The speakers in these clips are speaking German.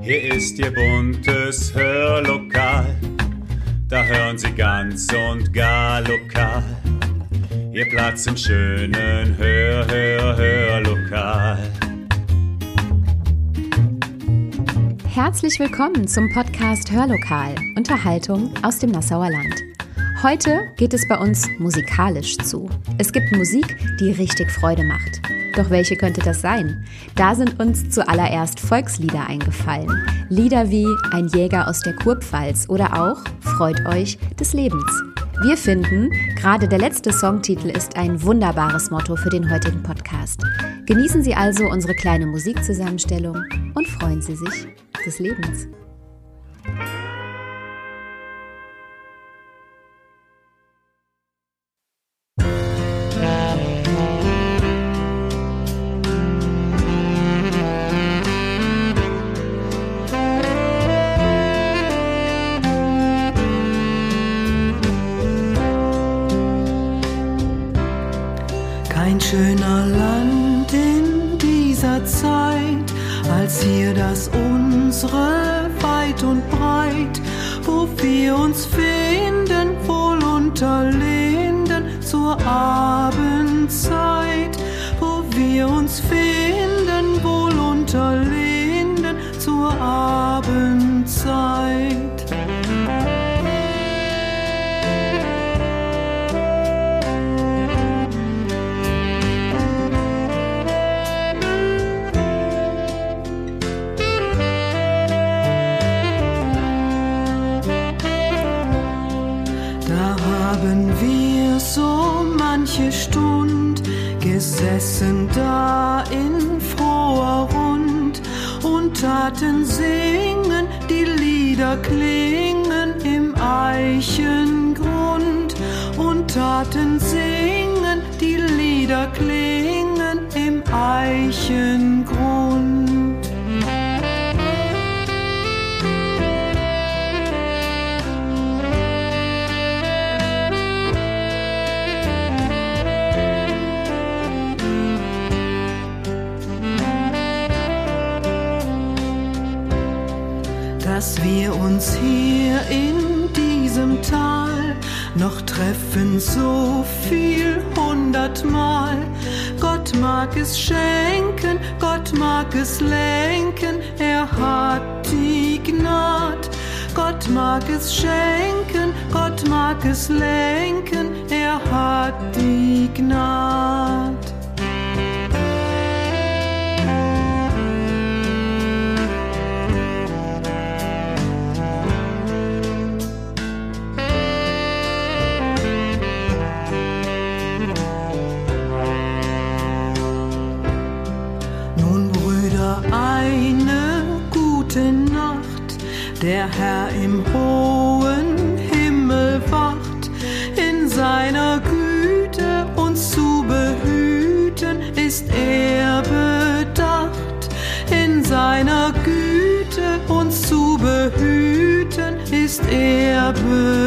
Hier ist Ihr buntes Hörlokal, da hören Sie ganz und gar lokal. Ihr Platz im schönen Hör, Hör, Hörlokal. Herzlich willkommen zum Podcast Hörlokal, Unterhaltung aus dem Nassauer Land. Heute geht es bei uns musikalisch zu. Es gibt Musik, die richtig Freude macht. Doch welche könnte das sein? Da sind uns zuallererst Volkslieder eingefallen. Lieder wie Ein Jäger aus der Kurpfalz oder auch Freut euch des Lebens. Wir finden, gerade der letzte Songtitel ist ein wunderbares Motto für den heutigen Podcast. Genießen Sie also unsere kleine Musikzusammenstellung und freuen Sie sich des Lebens. Gesessen da in froher Rund und taten singen, die Lieder klingen im Eichengrund und taten singen, die Lieder klingen im Eichengrund. Treffen so viel hundertmal. Gott mag es schenken, Gott mag es lenken, er hat die Gnad. Gott mag es schenken, Gott mag es lenken, er hat die Gnad. Der Herr im hohen Himmel wacht. In seiner Güte uns zu behüten, ist er bedacht. In seiner Güte uns zu behüten, ist er bedacht.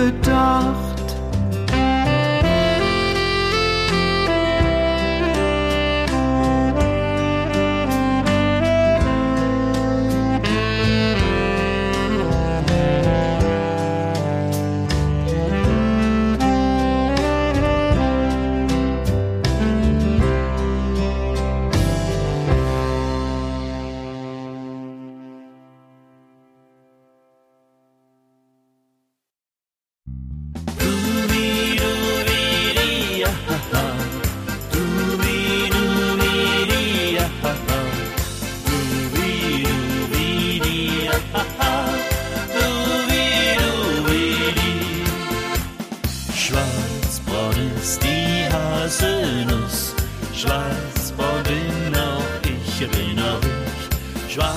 Ich.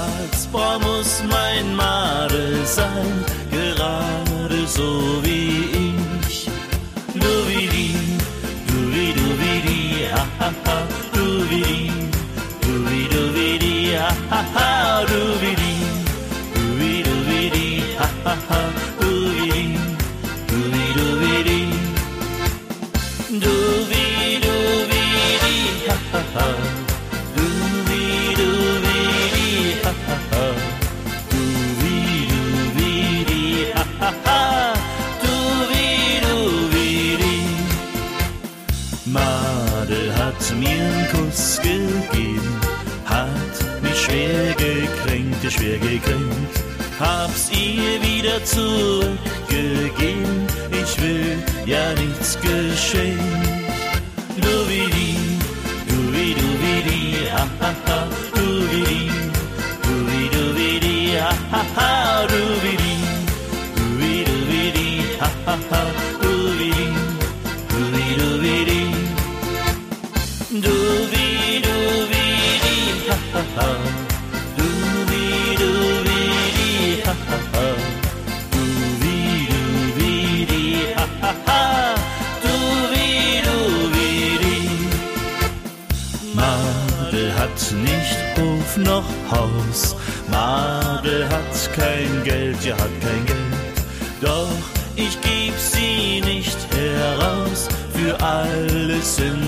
Schwarzbraun muss mein Madel sein, gerade so wie ich. Du wie die, du wie du wie die, ha ha ha, du ihr gegrinnt, hab's ihr wieder zurückgegeben. Ich will ja nichts geschehen. kein Geld, ja hat kein Geld. Doch ich geb sie nicht heraus für alles im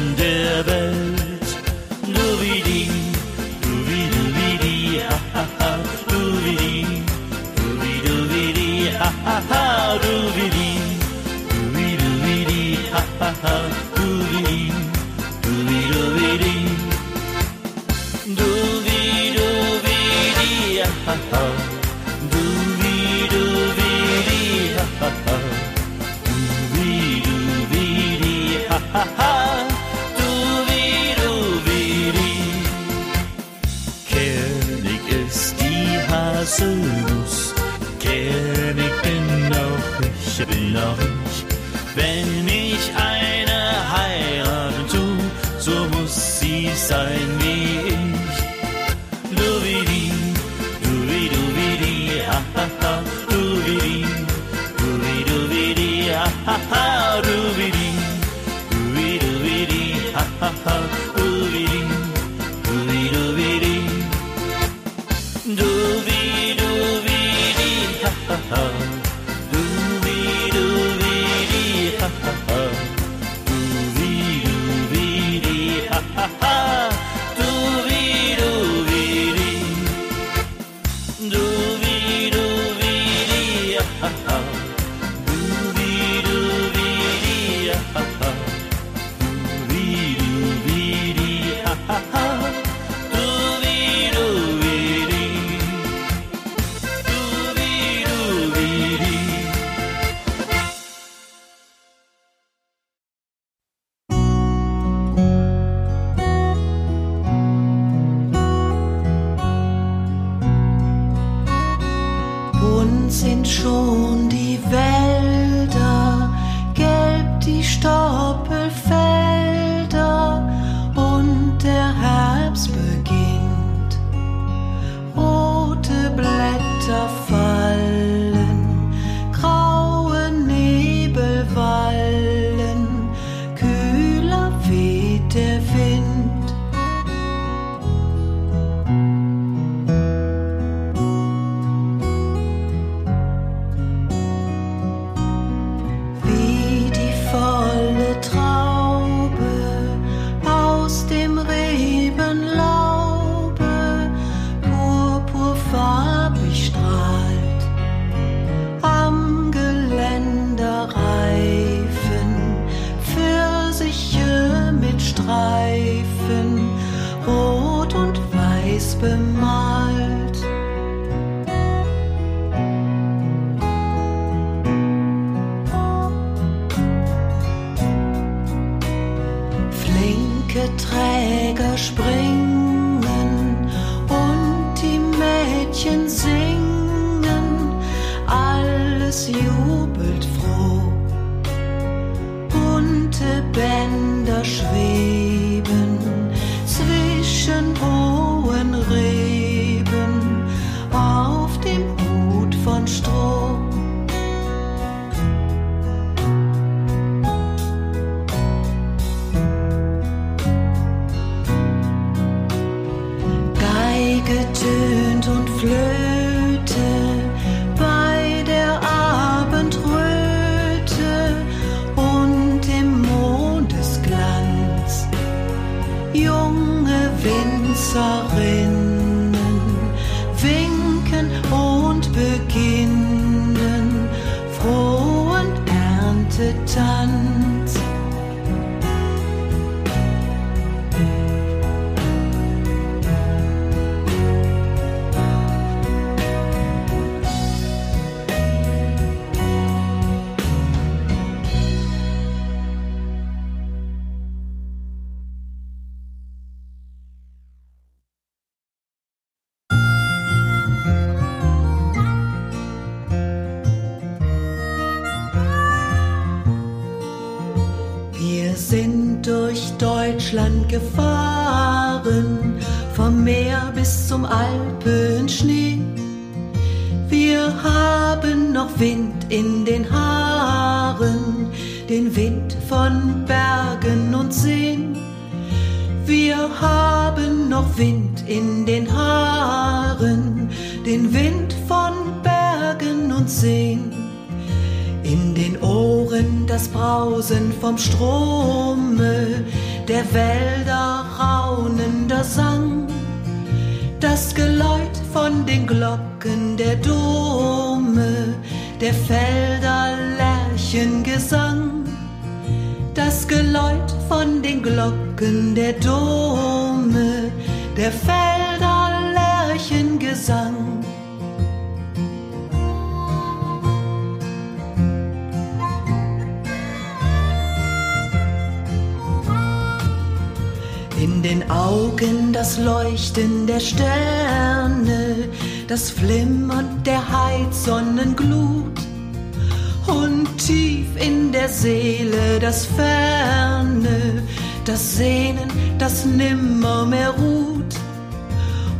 uns sind schon die Wälder, gelb die Stoppelfelder. open mind. sa vom Meer bis zum Alpenschnee. Wir haben noch Wind in den Haaren, den Wind von Bergen und Seen. Wir haben noch Wind in den Haaren, den Wind von Bergen und Seen. In den Ohren das Brausen vom Strome, der Wälder raunender Sang, das Geläut von den Glocken der Dome, der Felder Lerchengesang, das Geläut von den Glocken der Dome, der Felder Lerchengesang. Den Augen das Leuchten der Sterne, das Flimmern der Heizsonnenglut und tief in der Seele das Ferne, das Sehnen, das nimmer mehr ruht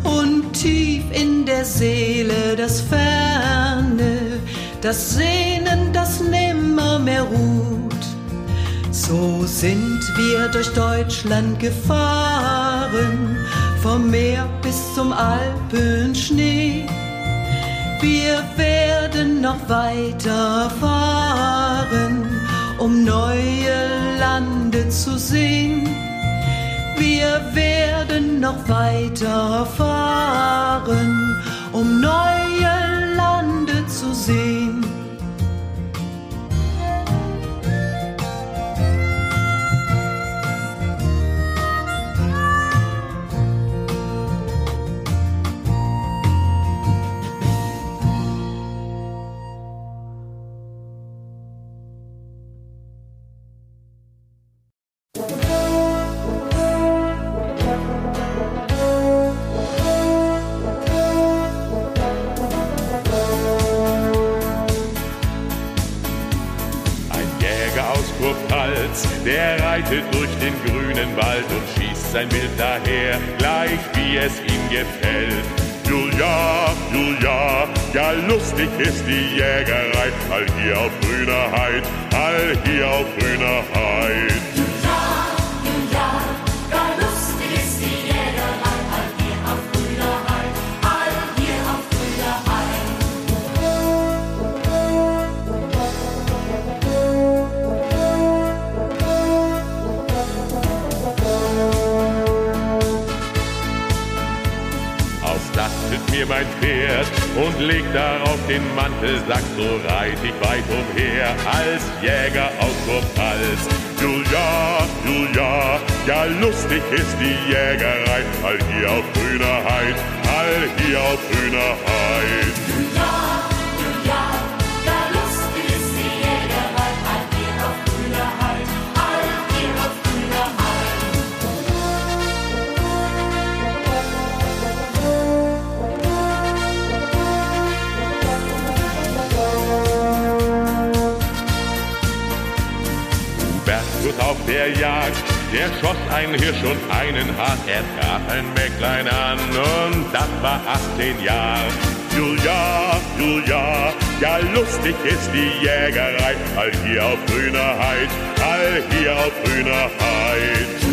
und tief in der Seele das Ferne, das Sehnen, das nimmer mehr ruht. So sind wir durch Deutschland gefahren, vom Meer bis zum Alpenschnee. Wir werden noch weiter fahren, um neue Lande zu sehen. Wir werden noch weiter legt darauf den Mantelsack, so reit ich weit umher als Jäger aus Kurpfalz. Julia, Julia, ja lustig ist die Jägerei, all hier auf grüner Heid, all hier auf grüner Heid. Der Jagd, der schoss einen Hirsch und einen Hahn, er traf ein Mäcklein an und das war 18 Jahre. Julia, Julia, ja lustig ist die Jägerei, all hier auf grüner Heid, all hier auf grüner Heid.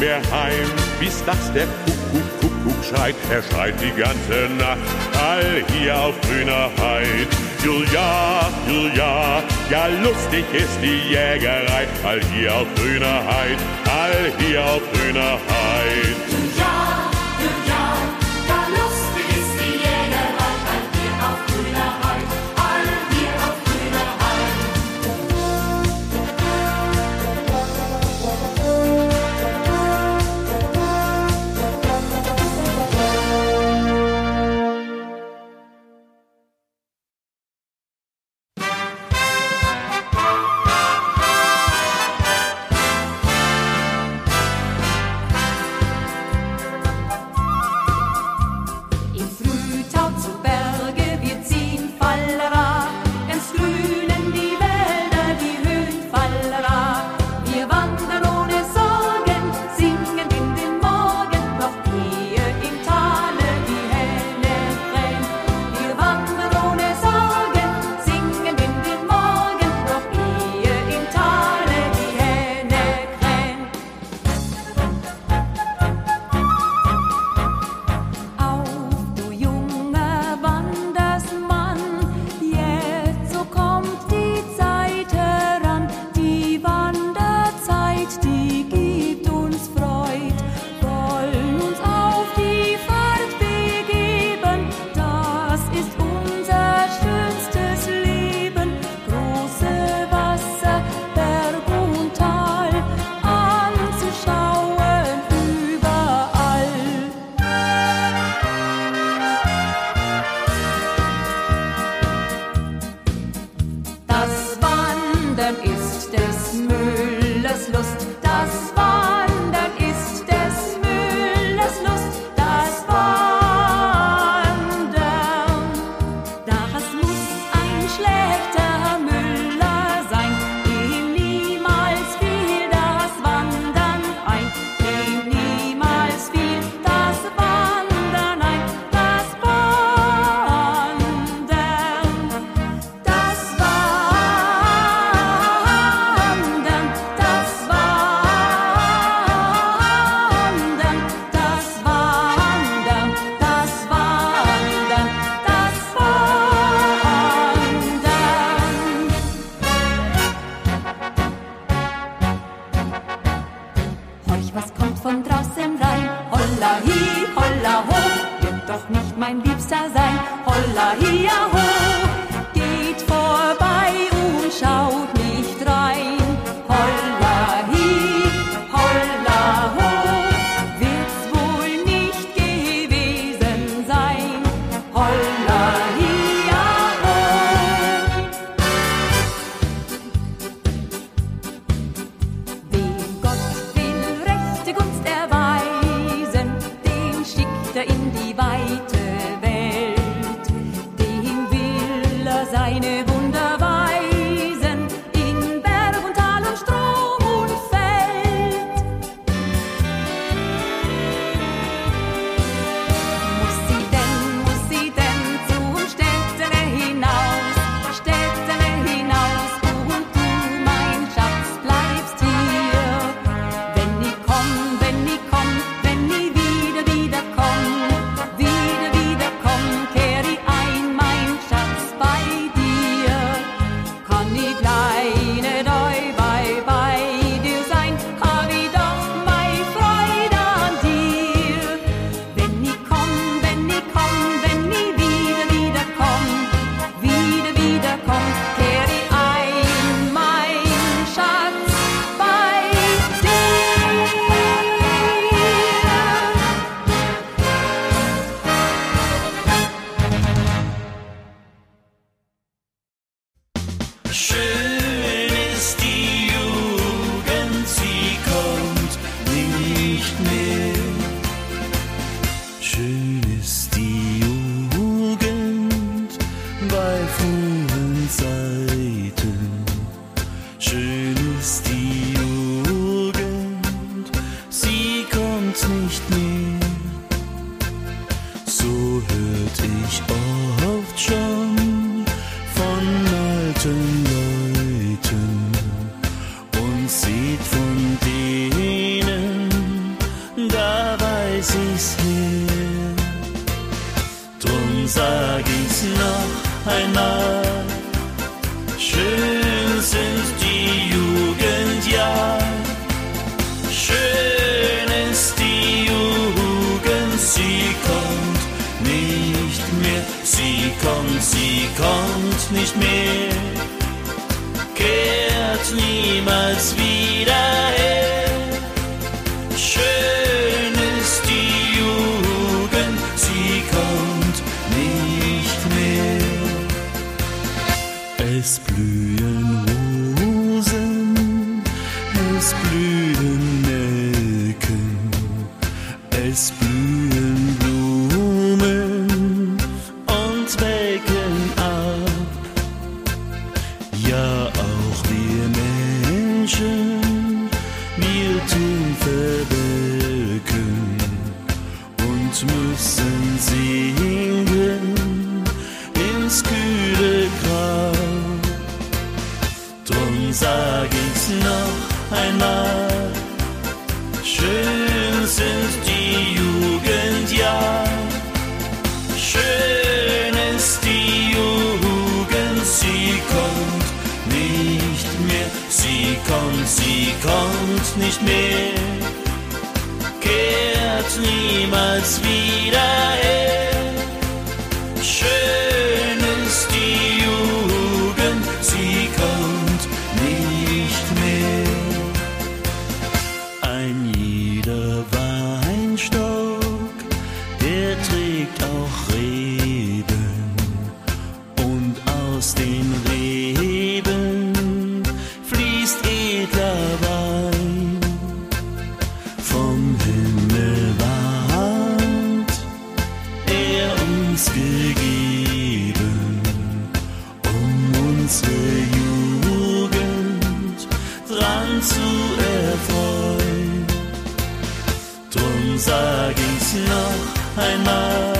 Mehr heim, bis das der Kuckuck, Kuckuck schreit. Er schreit die ganze Nacht, all hier auf grüner Heid. Julia, Julia, ja lustig ist die Jägerei, all hier auf grüner Heid, all hier auf grüner Heid. stay smooth. Hipster sein. Holla, hier hoch, geht vorbei und schaut kommt, sie kommt nicht mehr, kehrt niemals wieder her. Heimat.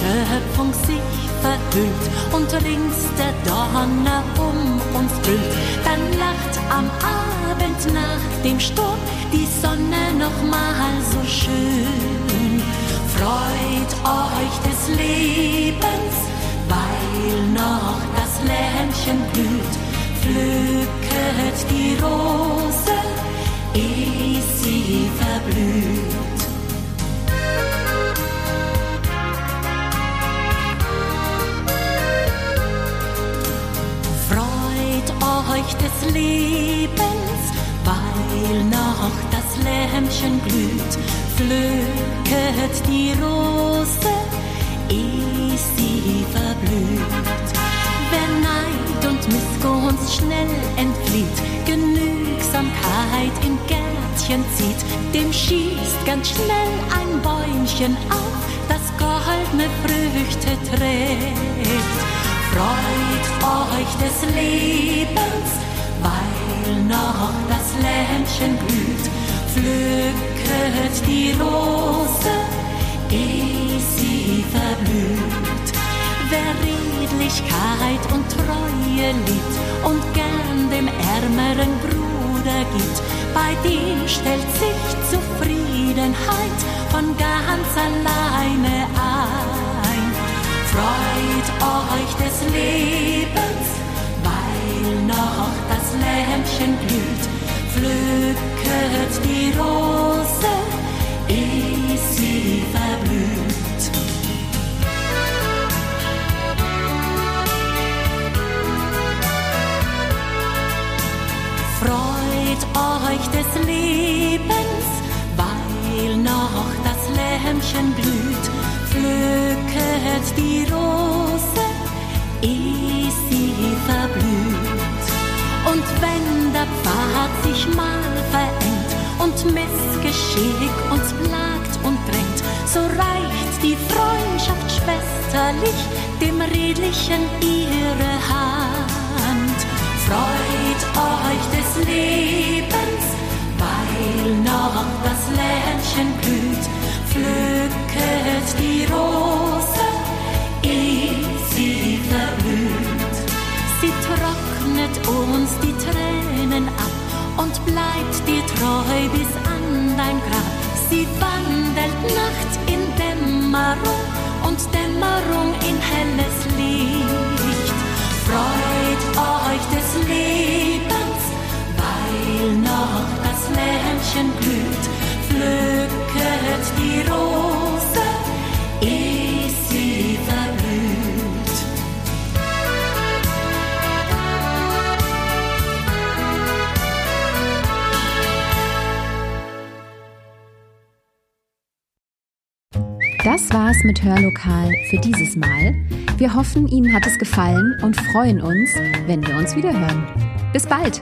Schöpfung sich verhüllt und rings der Donner um uns brüllt, dann lacht am Abend nach dem Sturm die Sonne noch mal so schön. Freut euch des Lebens, weil noch das Lämpchen blüht. Pflücket die Rose, ehe sie verblüht. Euch des Lebens, weil noch das Lämpchen glüht. Pflücket die Rose, ehe sie verblüht. Wer Neid und Missgunst schnell entflieht, Genügsamkeit im Gärtchen zieht, dem schießt ganz schnell ein Bäumchen auf, das goldene Früchte trägt. Freut euch des Lebens, weil noch das Lämpchen blüht. Pflücket die Rose, ehe sie verblüht. Wer Redlichkeit und Treue liebt und gern dem ärmeren Bruder gibt, bei dem stellt sich Zufriedenheit von ganz alleine ein. Freut euch des Lebens, weil noch das Lämpchen blüht. Pflücket die Rose, ehe sie verblüht. Freut euch des Lebens, weil noch das Lämpchen blüht. Missgeschick uns plagt und drängt, so reicht die Freundschaft schwesterlich dem Redlichen ihre Hand. Freut euch des Lebens, weil noch das Lämpchen blüht. Pflücket die Rose, ehe sie verblüht. Sie trocknet uns die Tränen ab und bleibt dir treu bis an dein Grab. Sie wandelt Nacht in Dämmerung und Dämmerung in helles Licht. Freut euch des Lebens, weil noch das Lämpchen blüht. Pflücket die Rose, Das war's mit Hörlokal für dieses Mal. Wir hoffen, Ihnen hat es gefallen und freuen uns, wenn wir uns wieder hören. Bis bald!